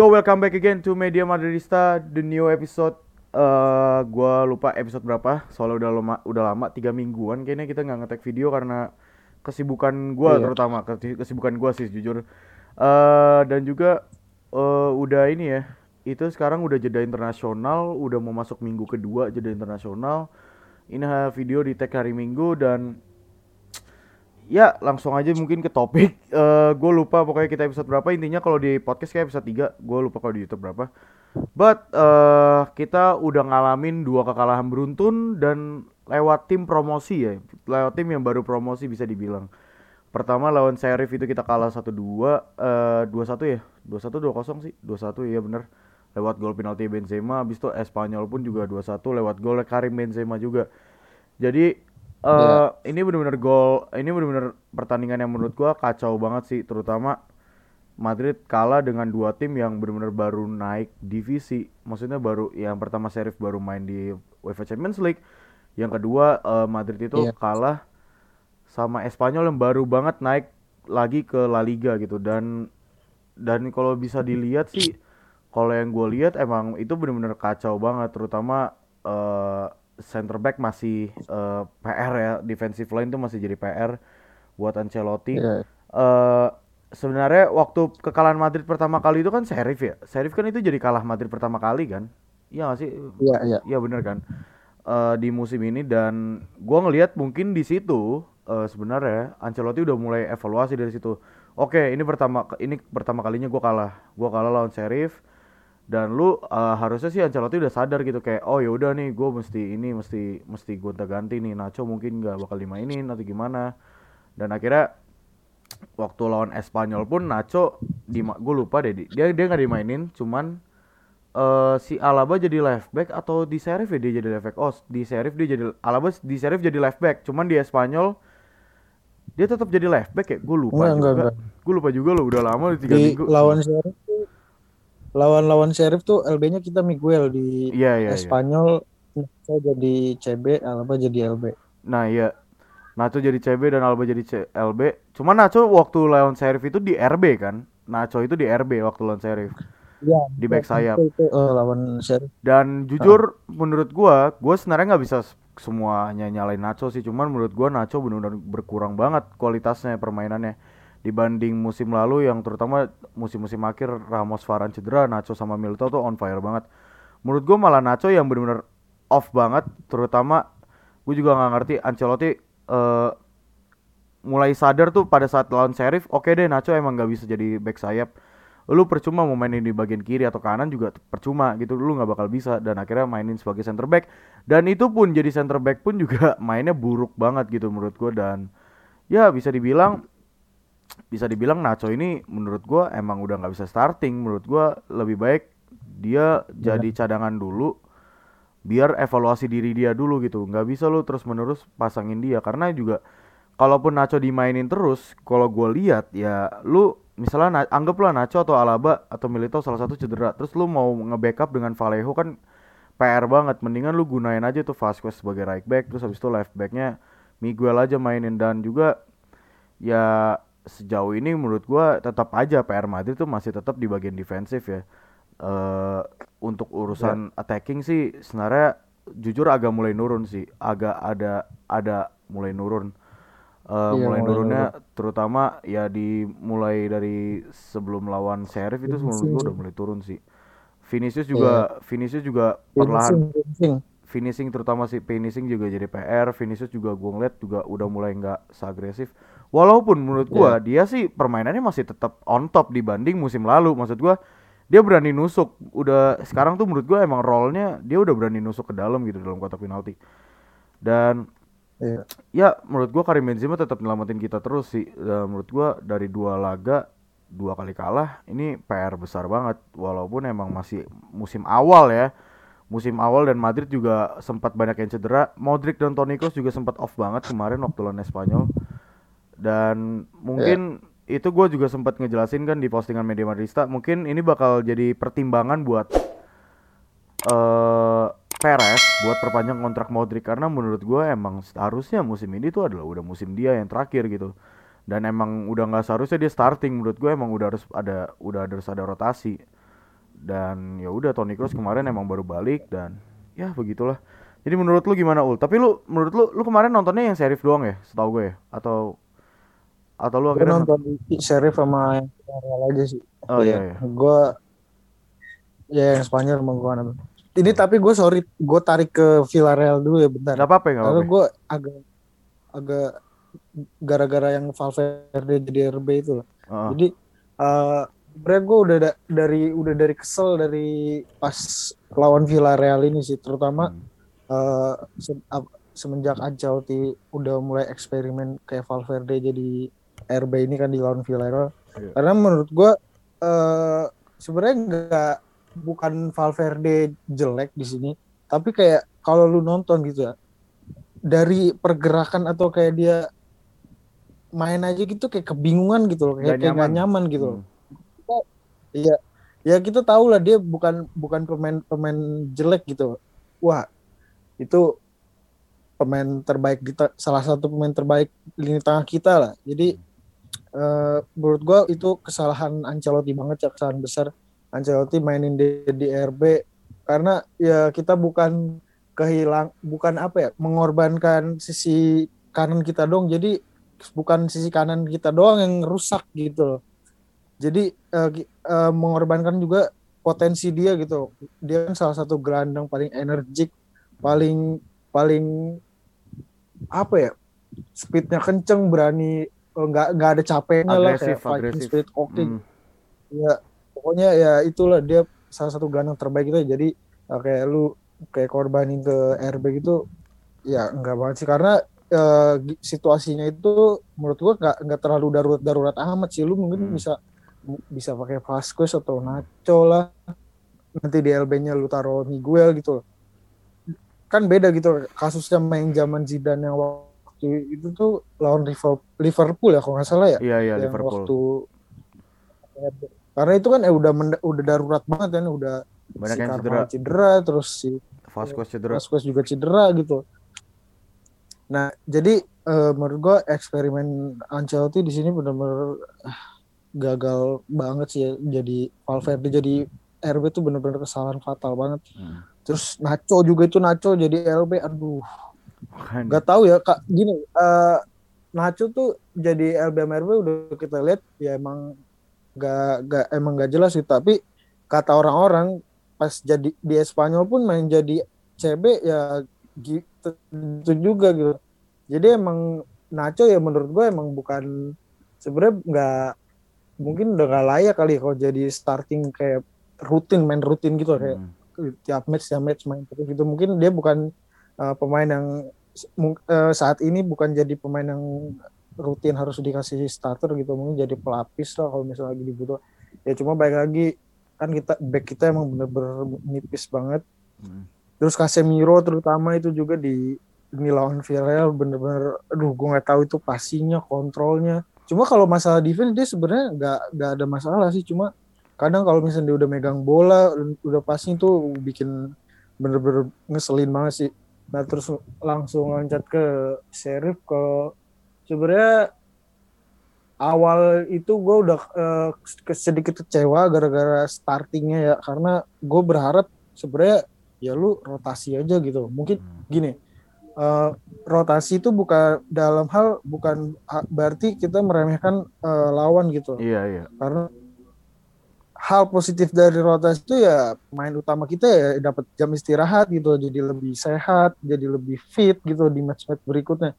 Yo, welcome back again to Media Madridista, the new episode. uh, gua lupa episode berapa, soalnya udah lama, udah lama tiga mingguan kayaknya kita nggak ngetek video karena kesibukan gua Iya. terutama kesi- kesibukan gua sih jujur. Eh dan juga eh, udah ini ya, itu sekarang udah jeda internasional, udah mau masuk minggu kedua jeda internasional. Ini video di tag hari Minggu dan Ya, langsung aja mungkin ke topik. Eh gue lupa pokoknya kita episode berapa. Intinya kalau di podcast kayak episode 3, gue lupa kalau di YouTube berapa. But eh kita udah ngalamin dua kekalahan beruntun dan lewat tim promosi ya. Lewat tim yang baru promosi bisa dibilang. Pertama lawan Sheriff itu kita kalah 1-2 eh 2-1 ya. 2-1 2-0 sih. 2-1 iya bener Lewat gol penalti Benzema, habis itu Espanyol pun juga 2-1 lewat gol Karim Benzema juga. Jadi eh Iya. ini bener-bener gol, ini bener-bener pertandingan yang menurut gua kacau banget sih, terutama Madrid kalah dengan dua tim yang bener-bener baru naik divisi. Maksudnya baru yang pertama Sheriff baru main di UEFA Champions League, yang kedua eh, Madrid itu Iya. kalah sama Espanyol yang baru banget naik lagi ke La Liga gitu dan dan kalau bisa dilihat sih kalau yang gue lihat emang itu bener-bener kacau banget terutama eh, center back masih eh, PR ya defensive line itu masih jadi PR buat Ancelotti Iya. eh sebenarnya waktu kekalahan Madrid pertama kali itu kan Sheriff ya Sheriff kan itu jadi kalah Madrid pertama kali kan iya sih Iya, iya. Iya bener kan Eh, di musim ini dan gua ngelihat mungkin di situ eh, sebenarnya Ancelotti udah mulai evaluasi dari situ. Oke, ini pertama ini pertama kalinya gua kalah. Gua kalah lawan Sheriff dan lu eh, harusnya sih Ancelotti udah sadar gitu kayak oh ya udah nih gue mesti ini mesti mesti gonta ganti nih Nacho mungkin nggak bakal dimainin atau gimana. Dan akhirnya waktu lawan Espanyol pun Nacho di gue lupa deh di- dia dia nggak dimainin cuman eh si Alaba jadi left back atau di Sheriff ya dia jadi left back. Oh di Sheriff dia jadi Alaba di Sheriff jadi left back cuman di Espanyol dia tetap jadi left back ya? Gue lupa Enggak, juga. gue lupa juga loh udah lama di tiga minggu. lawan Sheriff tuh lawan lawan Sheriff tuh LB-nya kita Miguel di iya iya iya. Espanyol saya jadi CB, Alaba jadi LB. Nah iya. Nacho jadi CB dan Alba jadi C- LB Cuman Nacho waktu lawan Sheriff itu di RB kan? Nacho itu di RB waktu lawan Sheriff. Iya, Di back sayap. itu, itu, oh, lawan Sheriff. Dan jujur menurut gua Gua sebenarnya nggak bisa semuanya nyalain Nacho sih. Cuman menurut gua Nacho benar-benar berkurang banget kualitasnya permainannya Dibanding musim lalu yang terutama musim-musim akhir Ramos Varane cedera Nacho sama Milito tuh on fire banget. Menurut gua malah Nacho yang benar-benar off banget Terutama gue juga nggak ngerti Ancelotti eh mulai sadar tuh pada saat lawan Sheriff oke deh Nacho emang nggak bisa jadi back sayap. Lu percuma mau mainin di bagian kiri atau kanan juga percuma gitu lu nggak bakal bisa dan akhirnya mainin sebagai center back. Dan itu pun jadi center back pun juga mainnya buruk banget gitu menurut gua dan ya bisa dibilang bisa dibilang Nacho ini menurut gua emang udah nggak bisa starting. Menurut gua lebih baik dia jadi cadangan dulu biar evaluasi diri dia dulu gitu. Nggak bisa lu terus menerus pasangin dia. Karena juga kalaupun Nacho dimainin terus kalau gue lihat ya lu misalnya anggaplah Nacho atau Alaba atau Milito salah satu cedera terus lu mau nge-backup dengan Vallejo kan PR banget. Mendingan lu gunain aja tuh Vasquez sebagai right back terus habis itu left backnya Miguel aja mainin. Dan juga ya sejauh ini menurut gua tetap aja PR Madrid tuh masih tetap di bagian defensif ya. Eh untuk urusan attacking sih sebenarnya jujur agak mulai nurun sih. Agak ada ada mulai nurun. Eh, Iya, mulai mulai nurunnya terutama ya di mulai dari sebelum lawan Sheriff itu menurut gua udah mulai turun sih. Vinicius juga Vinicius juga perlahan. Finishing, finishing. finishing terutama si finishing juga jadi PR Vinicius juga gue ngeliat juga udah mulai nggak seagresif walaupun menurut gua dia sih permainannya masih tetap on top dibanding musim lalu. Maksud gua dia berani nusuk. Udah sekarang tuh menurut gua emang role-nya dia udah berani nusuk ke dalam gitu dalam kotak penalti. Dan Iya. ya menurut gua Karim Benzema tetap nyelamatin kita terus sih. Dan menurut gua dari dua laga dua kali kalah ini PR besar banget. Walaupun emang masih musim awal ya. Musim awal dan Madrid juga sempat banyak yang cedera. Modric dan Toni Kroos juga sempat off banget kemarin waktu lawan Espanyol dan mungkin itu gue juga sempat ngejelasin kan di postingan media Madrista mungkin ini bakal jadi pertimbangan buat eh Perez buat perpanjang kontrak Modric. Karena menurut gue emang seharusnya musim ini tuh adalah udah musim dia yang terakhir gitu. Dan emang udah nggak seharusnya dia starting. Menurut gue emang udah harus ada udah harus ada rotasi. Dan ya udah Toni Kroos kemarin emang baru balik dan ya begitulah. Jadi menurut lu gimana ul? Tapi lu menurut lu lu kemarin nontonnya yang serif doang ya setahu gue ya? Atau atau lu akhirnya nonton Sheriff sama yang Real aja sih. oh iya iya Gue ya yang Spanyol emang gue nonton. Ini tapi gue sorry, gue tarik ke Villarreal dulu ya bentar. nggak apa-apa Karena apa-apa gue agak agak gara-gara yang Valverde jadi RB itu loh. Heeh. Jadi eh sebenarnya gue udah da- dari udah dari kesel dari pas lawan Villarreal ini sih, terutama Hmm. eh, se- ap- semenjak Ancelotti udah mulai eksperimen kayak Valverde jadi RB ini kan di lawan Villarreal. Iya. Karena menurut gue eh sebenarnya nggak bukan Valverde jelek di sini, tapi kayak kalau lu nonton gitu ya dari pergerakan atau kayak dia main aja gitu kayak kebingungan gitu loh, kayak kayak nggak nyaman. nyaman gitu. Hmm. Iya, ya kita tahu lah dia bukan bukan pemain pemain jelek gitu. Wah, itu pemain terbaik kita, salah satu pemain terbaik lini tengah kita lah. Jadi eh, menurut gua itu kesalahan Ancelotti banget ya, kesalahan besar Ancelotti mainin di, di RB karena ya kita bukan kehilang, bukan apa ya, mengorbankan sisi kanan kita dong. Jadi bukan sisi kanan kita doang yang rusak gitu loh. Jadi gi- eh, mengorbankan juga potensi dia gitu. Dia kan salah satu gelandang paling energik, paling paling apa ya? Speednya kenceng, berani nggak nggak ada capeknya lah agresif kayak fighting agresif spirit oke. Hmm. Ya pokoknya ya itulah dia salah satu gelandang terbaik kita. Jadi eh, kayak lu kayak korbanin ke RB gitu ya enggak banget sih karena gi- situasinya itu menurut gua nggak nggak terlalu darurat darurat amat sih lu mungkin Hmm. bisa bisa pakai Vasquez atau Nacho lah nanti di LB-nya lu taruh Miguel gitu kan beda gitu kasusnya main zaman Zidane yang waktu itu tuh lawan Liverpool, ya kalau nggak salah ya iya iya yang Liverpool waktu karena itu kan eh udah menda- udah darurat banget kan udah banyak si yang cedera cedera terus si Vasquez cedera Vasquez juga cedera gitu. Nah, jadi eh, menurut gua eksperimen Ancelotti di sini benar-benar ah, gagal banget sih ya. Jadi Valverde jadi RB itu benar-benar kesalahan fatal banget. Hmm. Terus Nacho juga itu Nacho jadi LB, aduh, Nggak tahu ya kak. Gini, eh, Nacho tuh jadi LB sama RB udah kita lihat ya emang nggak nggak emang nggak jelas sih. Tapi kata orang-orang pas jadi di Espanyol pun main jadi CB ya gitu itu juga gitu. Jadi emang Nacho ya menurut gue emang bukan sebenarnya nggak mungkin udah nggak layak kali kalau jadi starting kayak rutin main rutin gitu kayak Hmm. tiap match tiap match main terus gitu mungkin dia bukan uh, pemain yang uh, saat ini bukan jadi pemain yang rutin harus dikasih starter gitu mungkin jadi pelapis lah kalau misalnya lagi dibutuh ya cuma baik lagi kan kita back kita emang bener-bener nipis banget. Hmm. terus Casemiro terutama itu juga di ini lawan Villarreal bener-bener aduh gue nggak tahu itu passingnya kontrolnya. Cuma kalau masalah defense dia sebenarnya nggak nggak ada masalah sih. Cuma kadang kalau misalnya dia udah megang bola udah passing tuh bikin bener-bener ngeselin banget sih nah terus langsung loncat ke Sheriff ke sebenarnya awal itu gue udah ke- sedikit kecewa gara-gara startingnya ya karena gue berharap sebenarnya ya lu rotasi aja gitu. Mungkin Hmm. gini eh, rotasi itu bukan dalam hal bukan berarti kita meremehkan eh, lawan gitu. Iya iya. Karena hal positif dari rotasi itu ya main utama kita ya dapat jam istirahat gitu jadi lebih sehat jadi lebih fit gitu di match-match berikutnya.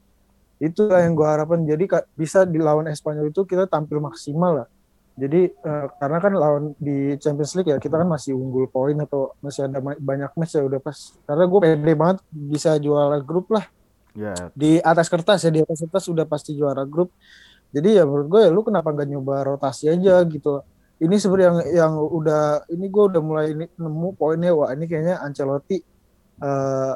Itu yang gue harapkan. Jadi bisa di lawan Espanyol itu kita tampil maksimal lah. Jadi eh, karena kan lawan di Champions League ya kita kan masih unggul poin atau masih ada ma- banyak match ya udah pas. Karena gue pede banget bisa juara grup lah. Ya. Di atas kertas ya di atas kertas sudah pasti juara grup. Jadi ya menurut gue ya lu kenapa nggak nyoba rotasi aja gitu ini sebenarnya yang yang udah ini gue udah mulai ini, nemu poinnya wah ini kayaknya Ancelotti eh,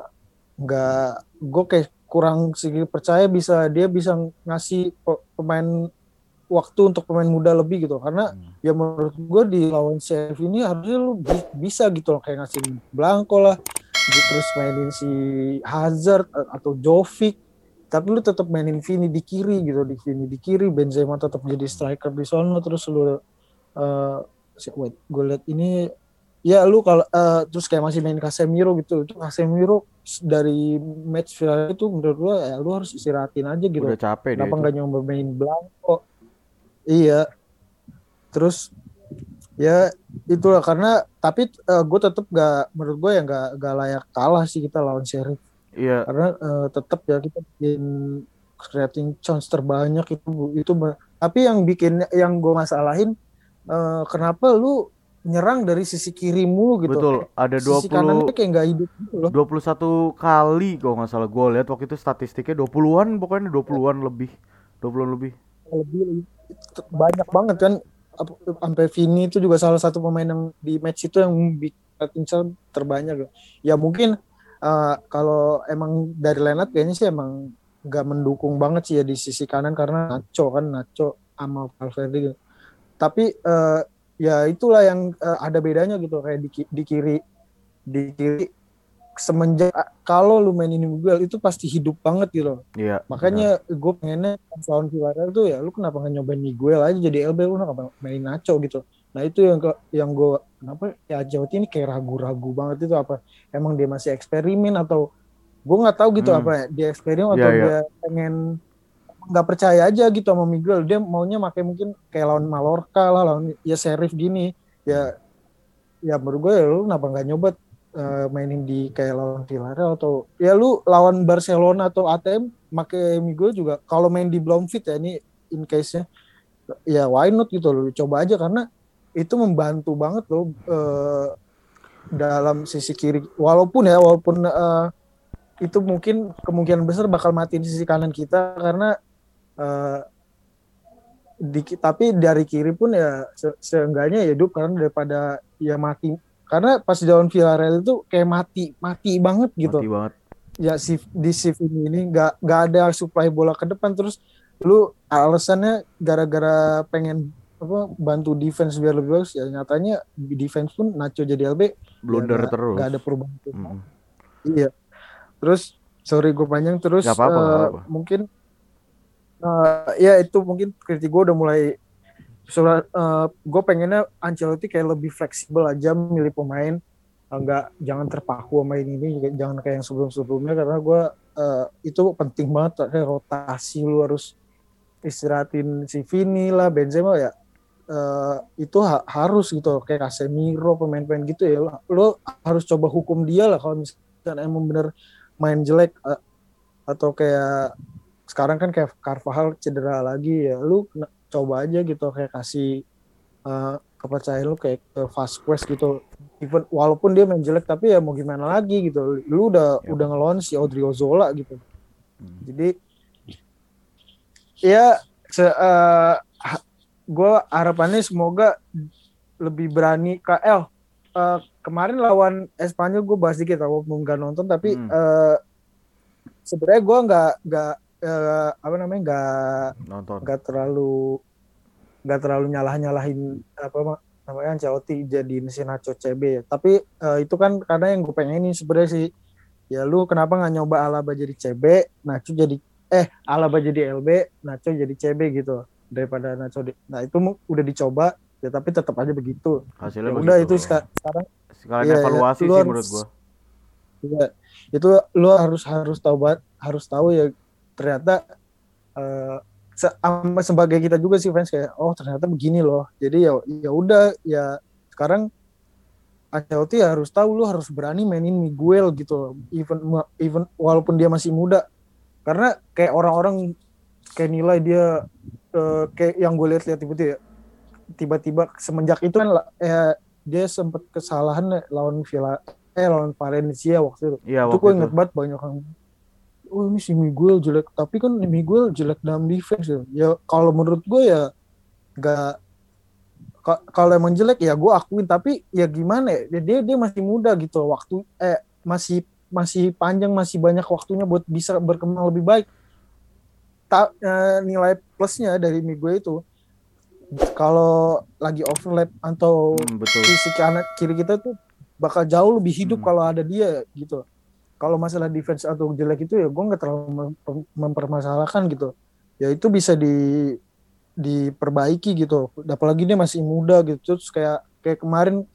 nggak gue kayak kurang sedikit percaya bisa dia bisa ngasih pe- pemain waktu untuk pemain muda lebih gitu karena Hmm. ya menurut gue di lawan Sheriff ini harusnya lu bi- bisa gitu loh kayak ngasih Blanco lah terus mainin si Hazard a- atau Jovic tapi lu tetap mainin Vini di kiri gitu di Vini di kiri Benzema tetap jadi striker di sana terus lu eh si- wait gue liat ini ya lu kalau eh, terus kayak masih main Casemiro gitu. Itu Casemiro dari match final itu menurut gua ya lu harus istirahatin aja gitu. Udah capek kenapa nggak nyoba main Blanco? Iya. Terus ya itulah karena tapi gue tetap gak menurut gue ya nggak nggak layak kalah sih kita lawan Sheriff. Iya, karena eh, tetap ya kita bikin creating chance terbanyak itu itu tapi yang bikin yang gue masalahin eh, kenapa lu nyerang dari sisi kiri mulu gitu betul. Ada sisi kanannya 20 kayak nggak hidup gitu loh 21 kali kalau nggak salah gue lihat waktu itu statistiknya 20-an pokoknya 20-an lebih. 20-an lebih. lebih lebih- banyak banget kan sampai Vini itu juga salah satu pemain yang di match itu yang bikin terbanyak ya mungkin eh, kalau emang dari Lenat kayaknya sih emang nggak mendukung banget sih ya di sisi kanan karena Nacho kan Nacho sama Valverde gitu. Tapi eh, ya itulah yang eh, ada bedanya gitu kayak di, di kiri di kiri semenjak kalau lu main ini Miguel itu pasti hidup banget gitu loh. Iya. Makanya gue pengennya lawan Villarreal tuh ya lu kenapa nggak nyobain Miguel aja jadi LB lu kenapa main Nacho gitu. Nah itu yang ke, yang gue kenapa ya Ancelotti ini kayak ragu-ragu banget itu apa emang dia masih eksperimen atau gue nggak tahu gitu Hmm. apa ya, dia eksperimen atau Iya, iya. dia pengen nggak percaya aja gitu sama Miguel. Dia maunya pakai mungkin kayak lawan Mallorca lah lawan ya Sheriff gini. Ya ya menurut gue ya lu kenapa nggak nyoba eh, mainin di kayak lawan Villarreal atau ya lu lawan Barcelona atau ATM make Miguel juga kalau main di belum fit ya ini in case nya ya why not gitu lu coba aja karena itu membantu banget loh eh, dalam sisi kiri. Walaupun ya walaupun eh, itu mungkin kemungkinan besar bakal matiin sisi kanan kita karena eh, di, tapi dari kiri pun ya se- seenggaknya ya hidup karena daripada ya mati karena pas lawan Villarreal itu kayak mati mati banget gitu Mati banget. ya si di shift ini ini nggak nggak ada supply bola ke depan terus lu alasannya gara-gara pengen apa bantu defense biar lebih bagus ya nyatanya defense pun Nacho jadi LB Blunder nggak- terus. nggak ada perubahan Mm-mm. iya terus sorry gue panjang terus Nggak apa-apa, nggak eh, apa-apa. mungkin eh, ya itu mungkin kritik gue udah mulai surat gue pengennya Ancelotti kayak lebih fleksibel aja milih pemain. Eh, nggak jangan terpaku sama ini ini jangan kayak yang sebelum sebelumnya karena gue eh, itu penting banget kayak rotasi lu harus istirahatin si Vini lah Benzema ya. Eh, itu ha- harus gitu kayak Casemiro pemain-pemain gitu ya. Lo, harus coba hukum dia lah kalau misalkan emang bener main jelek eh, atau kayak sekarang kan kayak Carvajal cedera lagi ya lu coba aja gitu kayak kasih eh, kepercayaan lu kayak ke Vasquez gitu even walaupun dia main jelek tapi ya mau gimana lagi gitu lu udah Ya. udah ngelawan si Odriozola gitu Hmm. jadi ya se gue harapannya semoga lebih berani KL Eh, kemarin lawan Espanyol gue bahas dikit walaupun nggak nonton tapi Hmm. eh, sebenarnya gue nggak nggak eh, apa namanya nggak Nonton. nggak terlalu nggak terlalu nyalah nyalahin apa ma- namanya Ancelotti jadiin si Nacho CB ya. Tapi eh, itu kan karena yang gue pengenin sebenarnya sih ya lu kenapa nggak nyoba Alaba jadi CB, Nacho jadi eh Alaba jadi LB, Nacho jadi CB gitu daripada Nacho di, nah itu udah dicoba ya tapi tetap aja begitu. Hasilnya Ya udah itu seka- sekarang Sekalian iya. evaluasi Lu sih harus- menurut gua. Iya, itu lu harus harus tahu harus tahu ya ternyata eh, se- sama sebagai kita juga sih fans kayak oh ternyata begini loh. Jadi ya ya udah ya sekarang Ancelotti harus tahu lu harus berani mainin Miguel gitu loh. Even even walaupun dia masih muda. Karena kayak orang-orang kayak nilai dia eh, kayak yang gue lihat-lihat itu ya tiba-tiba semenjak itu kan lah, eh, dia sempat kesalahan lawan Villa eh lawan Valencia waktu itu. Iya itu gue inget banget banyak yang oh ini si Miguel jelek tapi kan Miguel jelek dalam defense ya, ya kalau menurut gue ya nggak ka- kalau emang jelek ya gue akuin tapi ya gimana ya dia dia masih muda gitu waktu eh masih masih panjang masih banyak waktunya buat bisa berkembang lebih baik Ta, eh, nilai plusnya dari Miguel itu kalau lagi overlap atau Hmm, betul. sisi kanan kiri kita tuh bakal jauh lebih hidup Hmm. kalau ada dia gitu. Kalau masalah defense atau jelek itu ya gue nggak terlalu mem- mempermasalahkan gitu. Ya itu bisa di diperbaiki gitu. Apalagi dia masih muda gitu. Terus kayak kayak kemarin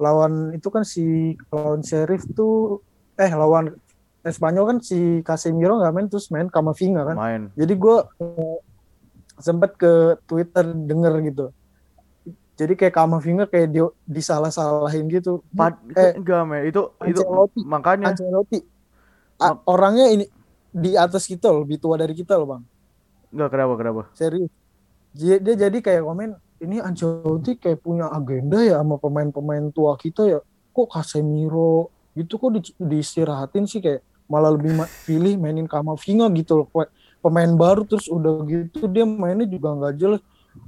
lawan itu kan si lawan Sheriff tuh eh lawan Espanyol kan si Casemiro nggak main terus main Kamavinga kan. Main. Jadi gue eh, sempet ke Twitter denger gitu. Jadi kayak Kamavinga kayak dia disalah-salahin gitu. Pad eh, enggak, men. Itu itu Ancelotti. makanya Ancelotti A- orangnya ini di atas kita loh, lebih tua dari kita loh bang. enggak kenapa kenapa? Serius. Dia, dia jadi kayak komen ini Ancelotti kayak punya agenda ya sama pemain-pemain tua kita ya. Kok Casemiro gitu kok di, diistirahatin sih kayak malah lebih ma- pilih mainin Kamavinga gitu loh. Pemain baru terus udah gitu dia mainnya juga nggak jelas.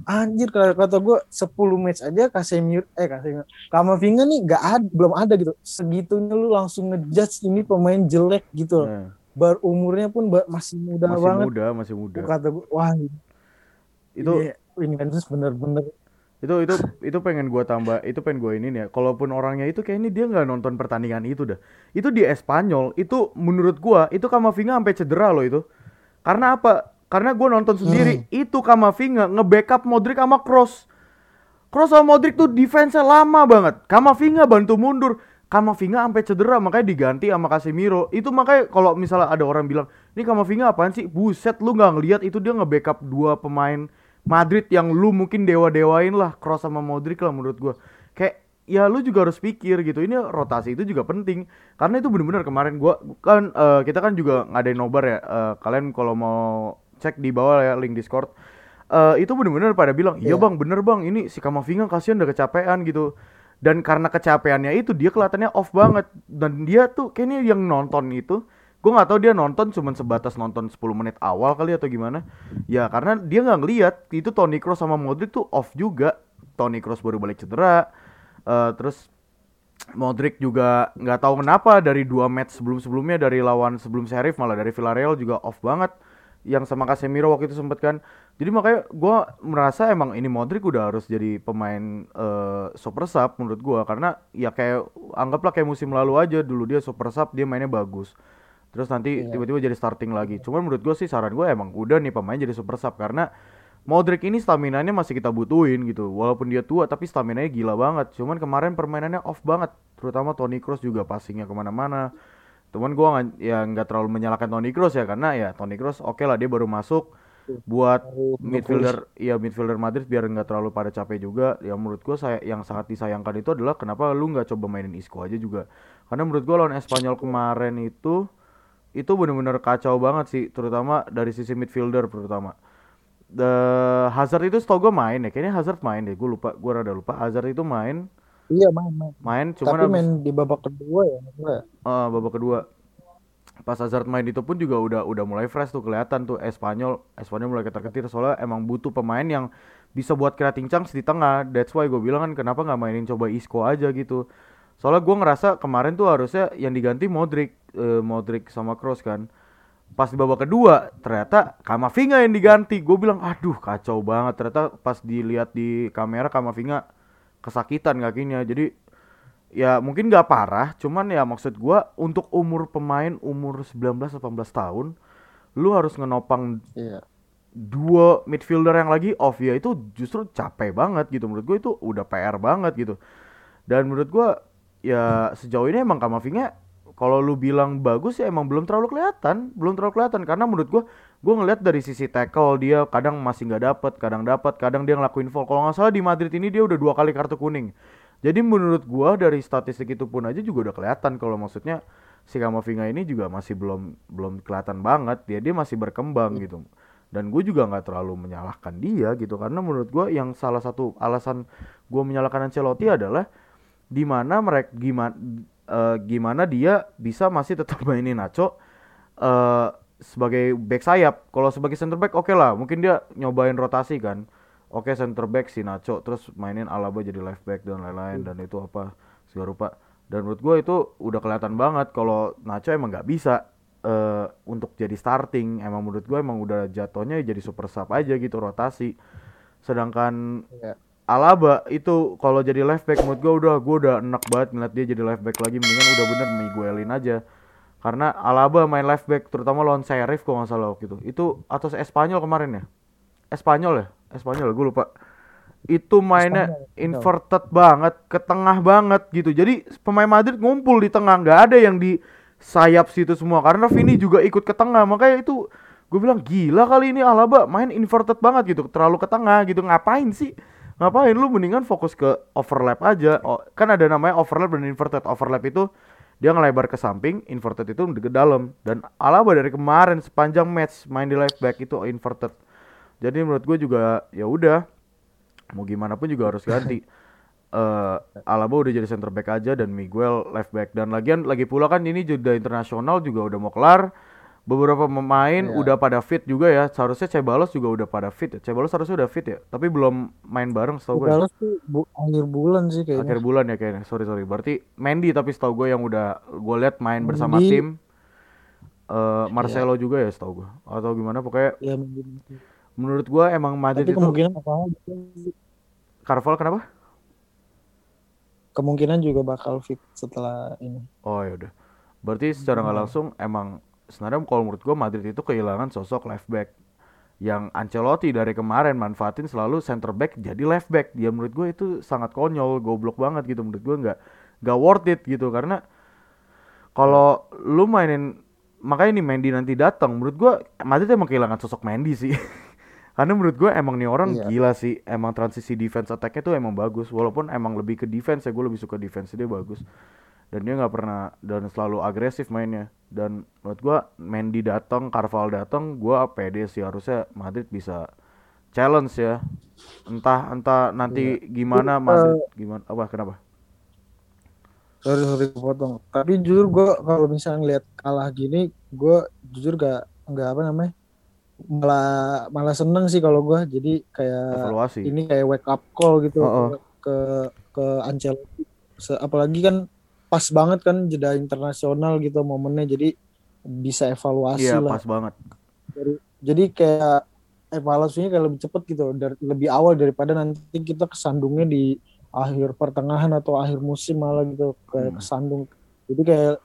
Anjir kata kata gue 10 match aja Casemiro eh Casemiro Kamavinga nih nggak ada belum ada gitu. Segitunya lu langsung ngejudge ini pemain jelek gitu loh. Nah, Bar umurnya pun ba- masih muda masih banget. muda, masih muda. Kata gue wah Itu iya, ini Vinicius bener-bener itu itu itu pengen gua tambah itu pengen gua ini nih ya kalaupun orangnya itu kayaknya dia nggak nonton pertandingan itu dah itu di Espanyol itu menurut gua itu Kamavinga sampai cedera loh itu karena apa karena gua nonton sendiri itu Kamavinga nge-backup Modric sama Cross Cross sama Modric tuh defense lama banget. Kamavinga bantu mundur. Kamavinga sampai cedera makanya diganti sama Casemiro. Itu makanya kalau misalnya ada orang bilang ini Kamavinga apaan sih? Buset lu nggak ngelihat itu dia nge-backup dua pemain Madrid yang lu mungkin dewa-dewain lah Cross sama Modric lah menurut gua. Kayak ya lu juga harus pikir gitu. Ini rotasi itu juga penting. Karena itu bener-bener kemarin gua kan eh, kita kan juga ngadain nobar ya Eh, kalian kalau mau cek di bawah ya link Discord. Eh, itu bener-bener pada bilang iya Iya. bang bener bang. Ini si Kamavinga kasihan udah kecapean gitu. Dan karena kecapeannya itu dia kelihatannya off banget. Dan dia tuh kayaknya yang nonton itu gue nggak tahu dia nonton cuman sebatas nonton 10 menit awal kali atau gimana. Ya karena dia nggak ngeliat itu Toni Kroos sama Modric tuh off juga. Toni Kroos baru balik cedera. Eh, terus Modric juga nggak tahu kenapa dari dua match sebelum-sebelumnya dari lawan sebelum Sheriff malah dari Villarreal juga off banget yang sama Casemiro waktu itu sempet kan jadi makanya gua merasa emang ini Modric udah harus jadi pemain eh, super sub menurut gua karena ya kayak anggaplah kayak musim lalu aja dulu dia super sub dia mainnya bagus terus nanti Iya. tiba-tiba jadi starting lagi cuman menurut gua sih saran gua emang udah nih pemain jadi super sub karena Modric ini stamina-nya masih kita butuhin gitu. Walaupun dia tua tapi stamina-nya gila banget. Cuman kemarin permainannya off banget. Terutama Toni Kroos juga passingnya ke mana-mana. Cuman gua nggak ya nggak terlalu menyalahkan Toni Kroos ya karena ya Toni Kroos oke lah dia baru masuk buat baru midfielder ya midfielder Madrid biar nggak terlalu pada capek juga. Ya menurut gua saya yang sangat disayangkan itu adalah kenapa lu nggak coba mainin Isco aja juga. Karena menurut gua lawan Espanyol kemarin itu itu bener-bener kacau banget sih terutama dari sisi midfielder terutama. The Hazard itu setahu gue main ya kayaknya Hazard main deh gue lupa gue rada lupa Hazard itu main Iya main main. main cuman Tapi main di babak kedua ya enggak. eh, babak kedua. Pas Hazard main itu pun juga udah udah mulai fresh tuh kelihatan tuh Espanyol Espanyol mulai ketar-ketir soalnya emang butuh pemain yang bisa buat creating chance di tengah. That's why gue bilang kan kenapa nggak mainin coba Isco aja gitu. Soalnya gue ngerasa kemarin tuh harusnya yang diganti Modric eh, Modric sama Kroos kan. Pas di babak kedua ternyata Kamavinga yang diganti. Gue bilang aduh kacau banget. Ternyata pas dilihat di kamera Kamavinga kesakitan kakinya. Jadi ya mungkin nggak parah cuman ya maksud gua untuk umur pemain umur 19 18 tahun lu harus ngenopang Iya. dua midfielder yang lagi off ya itu justru capek banget gitu. Menurut gue itu udah PR banget gitu. Dan menurut gua ya sejauh ini emang Kamavinga kalau lu bilang bagus ya emang belum terlalu kelihatan belum terlalu kelihatan. Karena menurut gua gua ngeliat dari sisi tackle dia kadang masih nggak dapet kadang dapat kadang dia ngelakuin foul. Kalau nggak salah di Madrid ini dia udah dua kali kartu kuning. Jadi menurut gua dari statistik itu pun aja juga udah kelihatan kalau maksudnya si Kamavinga ini juga masih belum belum kelihatan banget. Dia dia masih berkembang gitu. Dan gue juga nggak terlalu menyalahkan dia gitu. Karena menurut gua yang salah satu alasan gua menyalahkan Ancelotti adalah di mana mereka gimana gimana dia bisa masih tetap mainin Nacho eh sebagai back sayap. Kalau sebagai center back oke lah. Mungkin dia nyobain rotasi kan. Oke center back si Nacho terus mainin Alaba jadi left back dan lain-lain dan itu apa segala rupa. Dan menurut gue itu udah kelihatan banget kalau Nacho emang nggak bisa eh, untuk jadi starting. Emang menurut gue emang udah jatuhnya jadi super sub aja gitu rotasi. Sedangkan Iya. Alaba itu kalau jadi left back menurut gue udah gue udah enak banget ngeliat dia jadi left back lagi. Mendingan udah bener Miguelin aja karena Alaba main left back terutama lawan Sheriff kalau nggak salah waktu itu itu atau Espanyol kemarin ya Espanyol ya Espanyol gue lupa itu mainnya Spanyol. inverted banget, ke tengah banget gitu. Jadi pemain Madrid ngumpul di tengah, nggak ada yang di sayap situ semua karena Vini juga ikut ke tengah. Makanya itu gue bilang gila kali ini Alaba main inverted banget gitu, terlalu ke tengah gitu. Ngapain sih? Ngapain lu mendingan fokus ke overlap aja. Oh, kan ada namanya overlap dan inverted. Overlap itu dia ngelebar ke samping, inverted itu ke dalam. Dan Alaba dari kemarin sepanjang match main di left back itu inverted. Jadi menurut gue juga ya udah mau gimana pun juga harus ganti. Eh Alaba udah jadi center back aja dan Miguel left back dan lagian lagi pula kan ini juga internasional juga udah mau kelar. Beberapa pemain Iya. udah pada fit juga ya. Seharusnya Cebalos juga udah pada fit ya. Cebalos harusnya udah fit ya, tapi belum main bareng setahu gue. ya. Balas tuh bu- akhir bulan sih kayaknya. Akhir bulan ya kayaknya. Sorry sorry. Berarti Mendy tapi setahu gue yang udah gue lihat main bersama Mendy. tim. Eh Marcelo juga ya setahu gue. Atau gimana pokoknya Ya mungkin. menurut gue emang Madrid Tapi itu kemungkinan apa Carvalho kenapa? kemungkinan juga bakal fit setelah ini. Oh ya udah. Berarti secara nggak langsung emang sebenarnya kalau menurut gua Madrid itu kehilangan sosok left back yang Ancelotti dari kemarin manfaatin selalu center back jadi left back. Dia menurut gue itu sangat konyol, goblok banget gitu menurut gua nggak nggak worth it gitu karena kalau lu mainin makanya nih Mendy nanti datang menurut gua Madrid emang kehilangan sosok Mendy sih. Karena menurut gue emang nih orang Iya. gila sih, emang transisi defense attack-nya tuh emang bagus. Walaupun emang lebih ke defense ya, gue lebih suka defense dia bagus. Dan dia nggak pernah dan selalu agresif mainnya. Dan menurut gue Mendy datang, Carvalho datang, gue pede sih harusnya Madrid bisa challenge ya. Entah entah nanti gimana Madrid gimana apa kenapa? Sorry sorry potong. Tapi jujur gue kalau misalnya ngeliat kalah gini, gue jujur gak nggak apa namanya malah malah seneng sih kalau gue. Jadi kayak Evaluasi. ini kayak wake up call gitu Oh, oh. ke ke Ancelotti. Se- Apalagi kan pas banget kan jeda internasional gitu momennya. Jadi bisa evaluasi Iya, lah. pas banget. Dari- jadi kayak evaluasinya kayak lebih cepet gitu dari lebih awal daripada nanti kita kesandungnya di akhir pertengahan atau akhir musim malah gitu kayak Hmm. kesandung jadi kayak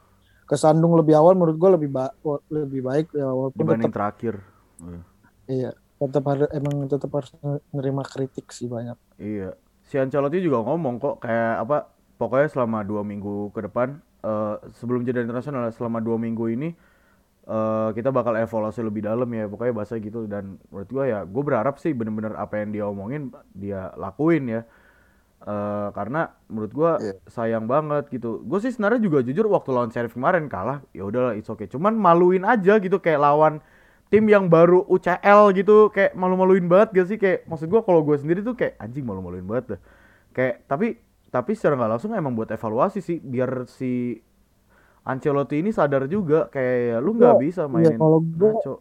kesandung lebih awal menurut gue lebih ba- lebih baik ya walaupun Dibanding tetap terakhir. Iya. iya tetap harus emang tetap harus nerima kritik sih banyak Iya, si Ancelotti juga ngomong kok kayak apa? Pokoknya selama dua minggu ke depan, eh, sebelum jeda internasional, selama dua minggu ini eh, kita bakal evaluasi lebih dalam ya. Pokoknya bahasa gitu dan menurut gua ya, gue berharap sih bener-bener apa yang dia omongin dia lakuin ya. Eh, karena menurut gua Iya. sayang banget gitu. Gue sih sebenarnya juga jujur waktu lawan Sheriff kemarin kalah, ya udahlah it's okay. Cuman maluin aja gitu kayak lawan tim yang baru UCL gitu kayak malu-maluin banget gak sih kayak maksud gua kalau gue sendiri tuh kayak anjing malu-maluin banget dah kayak tapi tapi secara nggak langsung emang buat evaluasi sih biar si Ancelotti ini sadar juga kayak ya, lu nggak bisa iya, mainin kalau gua- Nacho.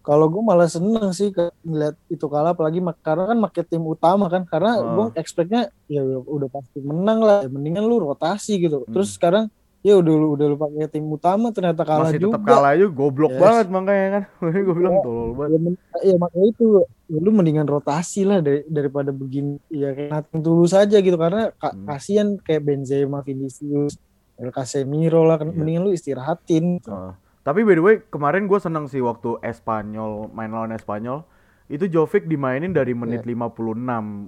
kalau gue malah seneng sih ngeliat itu kalah apalagi karena kan pakai tim utama kan karena Ah. gue expectnya ya udah, pasti menang lah mendingan lu rotasi gitu Hmm. terus sekarang ya udah lu udah lu pakai tim utama ternyata kalah masih juga tetap kalah aja goblok Yes. banget makanya kan gue bilang Iya. tolol banget ya, ya makanya itu ya, lu mendingan rotasi lah dari, daripada begini ya kayak tulus saja gitu karena ka- Hmm. kasihan kayak Benzema, Vinicius, El Casemiro lah kan Iya. mendingan lu istirahatin Heeh. Tapi by the way, kemarin gue seneng sih waktu Espanyol main lawan Espanyol. Itu Jovic dimainin dari menit 56.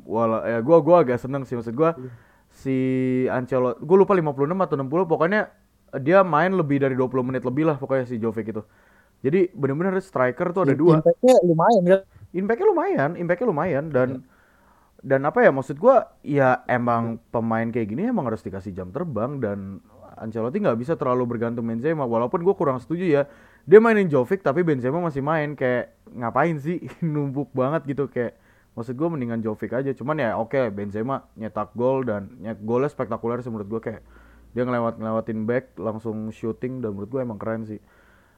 Wala ya gua gua agak seneng sih maksud gua si Ancelotti, gue lupa 56 atau 60 pokoknya dia main lebih dari 20 menit lebih lah pokoknya si Jovic itu. Jadi bener-bener striker tuh ada dua. Impact-nya lumayan kan Impactnya lumayan, impactnya lumayan dan dan apa ya maksud gua ya emang pemain kayak gini emang harus dikasih jam terbang dan Ancelotti nggak bisa terlalu bergantung Benzema. Walaupun gua kurang setuju ya dia mainin Jovic tapi Benzema masih main kayak ngapain sih numpuk banget gitu kayak maksud gua mendingan Jovic aja. Cuman ya oke Benzema nyetak gol dan nyet golnya spektakuler sih menurut gua kayak dia ngelewat ngelewatin back langsung shooting dan menurut gua emang keren sih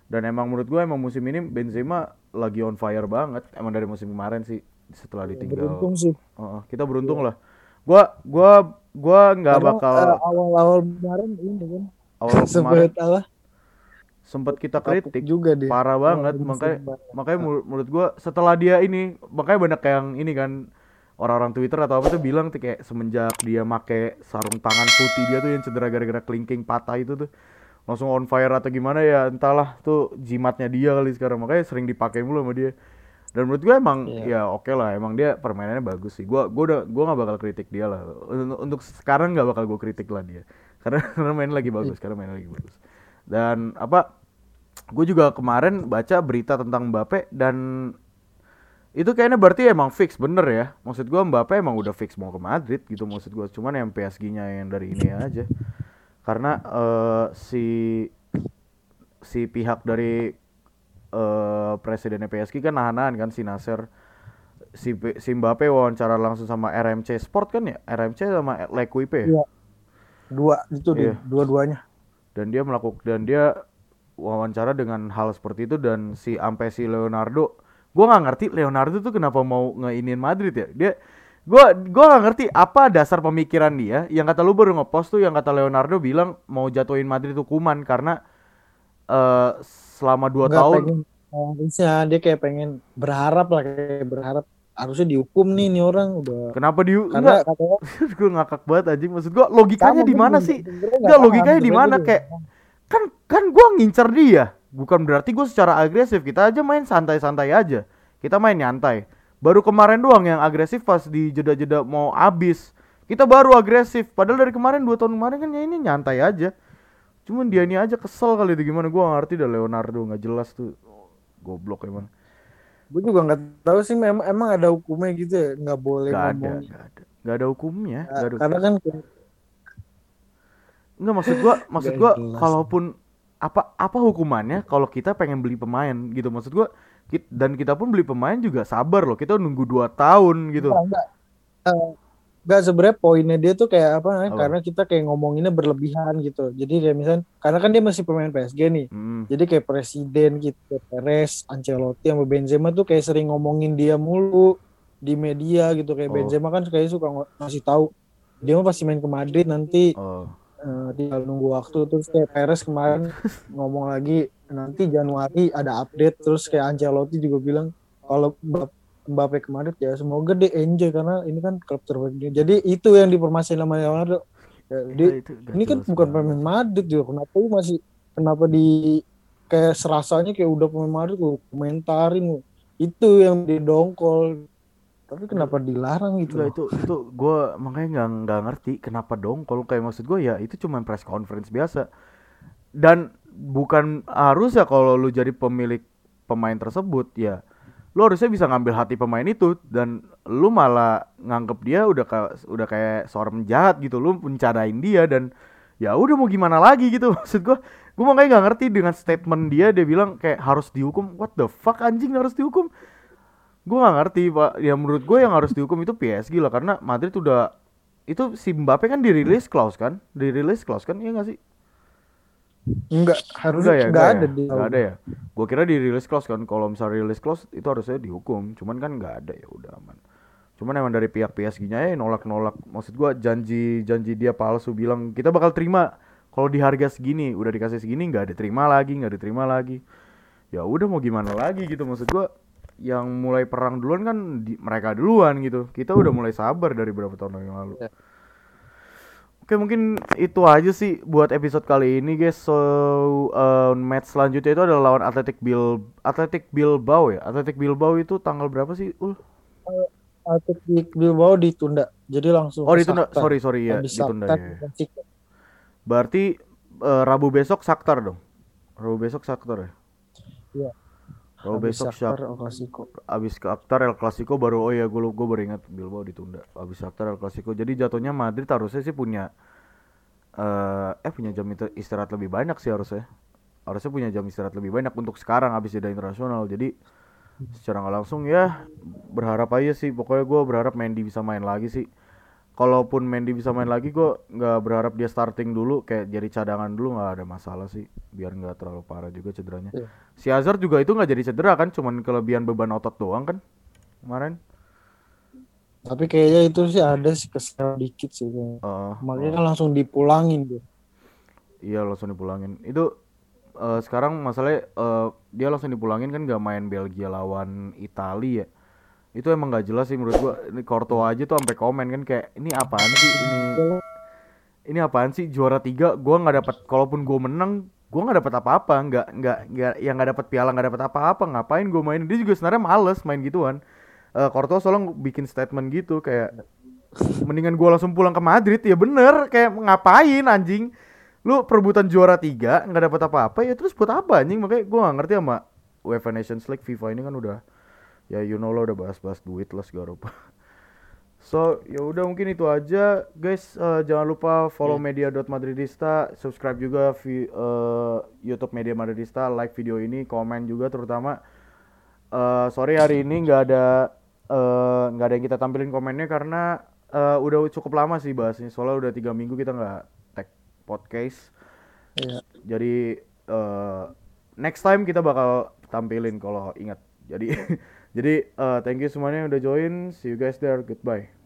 dan emang menurut gue emang musim ini Benzema lagi on fire banget. Emang dari musim kemarin sih setelah ditinggal. beruntung sih. Heeh, kita beruntung lah. Gua gua gua nggak bakal eh, awal-awal kemarin ini kan. Awal kemarin sempat sempet kita kapuk kritik. juga dia. Parah banget. Wah, makanya makanya menur- menurut gua setelah dia ini makanya banyak yang ini kan orang-orang Twitter atau apa tuh bilang tuh kayak semenjak dia make sarung tangan putih dia tuh yang cedera gara-gara kelingking patah itu tuh langsung on fire atau gimana ya entahlah tuh jimatnya dia kali sekarang makanya sering dipakai mulu sama dia Dan menurut gue emang Iya. ya oke lah, emang dia permainannya bagus sih. Gua gua udah gua nggak bakal kritik dia lah. Untuk, untuk sekarang nggak bakal gue kritik lah dia. Karena karena main lagi bagus, karena main lagi bagus. Dan apa? Gue juga kemarin baca berita tentang Mbappe dan itu kayaknya berarti emang fix bener ya. Maksud gua Mbappe emang udah fix mau ke Madrid gitu maksud gua. Cuman yang PSG-nya yang dari ini aja. Karena eh, si si pihak dari eh presidennya PSG kan nahan-nahan kan si Nasser si, si Mbappe wawancara langsung sama RMC Sport kan ya RMC sama L'Equipe ya? Iya. Dua itu deh, dua-duanya. dan dia melakukan dan dia wawancara dengan hal seperti itu dan si ampe si Leonardo gua nggak ngerti Leonardo tuh kenapa mau ngeinin Madrid ya dia gua gua nggak ngerti apa dasar pemikiran dia. Yang kata lu baru ngepost tuh yang kata Leonardo bilang mau jatuhin Madrid hukuman karena eh selama dua Nggak tahun pengen harusnya dia kayak pengen berharap lah kayak berharap harusnya dihukum nih nih orang. Udah. Kenapa di karena katanya gue ngakak banget anjing. Maksud gua logikanya di mana gua sih? Enggak logikanya di mana? gua kayak kan kan gua ngincer dia. Bukan berarti gue secara agresif kita aja main santai-santai aja. Kita main nyantai baru kemarin doang yang agresif pas di jeda-jeda mau habis. Kita baru agresif. Padahal dari kemarin dua tahun kemarin kan ya ini nyantai aja. Cuman dia ini aja kesel kali itu. Gimana? Gua ngerti dah Leonardo. Nggak jelas tuh. Goblok emang. Gue juga nggak tahu sih memang emang ada hukumnya gitu ya? Nggak boleh ada ngomong nggak ada. Nggak ada hukumnya. Ya, nggak ada karena kan kayak- Nggak maksud gua, maksud gua kalaupun apa apa hukumannya kalau kita pengen beli pemain gitu? Maksud gua dan kita pun beli pemain juga sabar loh kita nunggu 2 tahun gitu Enggak, enggak. Eh, enggak sebenarnya poinnya dia tuh kayak apa namanya, karena kita kayak ngomonginnya berlebihan gitu. Jadi kayak misalnya karena kan dia masih pemain PSG nih. Hmm. Jadi kayak presiden gitu, Perez, Ancelotti sama Benzema tuh kayak sering ngomongin dia mulu di media gitu. Kayak Oh. Benzema kan kayak suka ngasih tahu dia mah pasti main ke Madrid nanti oh eh, tinggal nunggu waktu terus kayak Perez kemarin ngomong lagi nanti Januari ada update terus kayak Ancelotti juga bilang kalau Mba- Mbappe ke Madrid ya semoga dia enjoy karena ini kan klub terbaik dia. Jadi itu yang dipermasalahin sama Leonardo. Ya, dia- Nah, itu ini kan bukan pemain Madrid juga. Kenapa lu masih kenapa di kayak serasanya kayak udah pemain Madrid lu komentarin lu. Itu yang didongkol. Tapi kenapa dilarang gitu? Loh? itu itu gue makanya nggak nggak ngerti kenapa dong kalau kayak maksud gue ya itu cuma press conference biasa dan bukan harus ya kalau lu jadi pemilik pemain tersebut ya lu harusnya bisa ngambil hati pemain itu dan lu malah nganggep dia udah kayak udah kayak seorang penjahat gitu. Lu mencadain dia dan ya udah mau gimana lagi gitu. Maksud gue gue makanya nggak ngerti dengan statement dia dia bilang kayak harus dihukum. What the fuck anjing harus dihukum? Gue gak ngerti pak. Ya menurut gue yang harus dihukum itu PSG lah karena Madrid udah itu si Mbappe kan dirilis clause kan? Dirilis clause kan iya gak sih Enggak, harusnya enggak ya enggak enggak ada ya? di Nggak ada ya? Gue kira dirilis clause kan kalau misal rilis clause itu harusnya dihukum cuman kan nggak ada ya udah aman. Cuman emang dari pihak PSG nya ya nolak nolak maksud gue janji janji dia palsu bilang kita bakal terima. Kalau di harga segini udah dikasih segini nggak diterima lagi nggak diterima lagi. Ya udah mau gimana lagi gitu maksud gua. Yang mulai perang duluan kan di- mereka duluan gitu. Kita udah mulai sabar dari beberapa tahun yang lalu. Ya. Oke mungkin itu aja sih buat episode kali ini guys. So uh, match selanjutnya itu adalah lawan Athletic Bil Athletic Bilbao ya? Athletic Bilbao itu tanggal berapa sih ul? Athletic Bilbao ditunda. Jadi langsung oh ditunda. Shakhtar. sorry sorry ya Habis ditunda ya, berarti uh, Rabu besok Shakhtar dong? Rabu besok Shakhtar ya? Iya. Rabu Habis besok Shakhtar, El Clasico. abis Shakhtar El Clasico baru oh ya gue gue baru ingat Bilbao ditunda. Abis Shakhtar El Clasico. Jadi jatuhnya Madrid harusnya sih punya eh eh punya jam istirahat lebih banyak sih harusnya. Harusnya punya jam istirahat lebih banyak untuk sekarang habis jeda internasional. Jadi secara nggak langsung ya berharap aja sih. Pokoknya gue berharap Mendy bisa main lagi sih kalaupun Mendy bisa main lagi gue nggak berharap dia starting dulu kayak jadi cadangan dulu nggak ada masalah sih biar nggak terlalu parah juga cederanya Iya. si Hazard juga itu nggak jadi cedera kan cuman kelebihan beban otot doang kan kemarin Tapi kayaknya itu sih ada sih kesel dikit sih. kayaknya. Eh, Makanya kan langsung dipulangin tuh. Iya langsung dipulangin. Itu eh, sekarang masalahnya eh, dia langsung dipulangin kan gak main Belgia lawan Italia ya. Itu emang gak jelas sih menurut gua. Ini Courtois aja tuh sampai komen kan kayak ini apaan sih ini? Ini apaan sih? Juara tiga gua nggak dapat kalaupun gua menang gue nggak dapat apa-apa. Nggak nggak nggak yang nggak dapat piala nggak dapat apa-apa ngapain gue main dia juga sebenarnya males main gituan. Uh, Courtois soalnya bikin statement gitu kayak mendingan gue langsung pulang ke Madrid. Ya bener kayak ngapain anjing? Lu perebutan juara tiga nggak dapat apa-apa ya terus buat apa anjing? Makanya gue nggak ngerti sama UEFA Nations League FIFA ini kan udah ya you know lo udah bahas-bahas duit lah segala rupa. So ya udah mungkin itu aja guys. Uh, jangan lupa follow yeah. media.madridista subscribe juga vi, uh, YouTube Media Madridista like video ini komen juga terutama. Uh, sorry hari ini nggak ada nggak uh, ada yang kita tampilin komennya karena uh, udah cukup lama sih bahasnya. Soalnya udah tiga minggu kita nggak tag podcast. Yeah. jadi uh, next time kita bakal tampilin kalau ingat. Jadi jadi uh, thank you semuanya udah join. See you guys there. Goodbye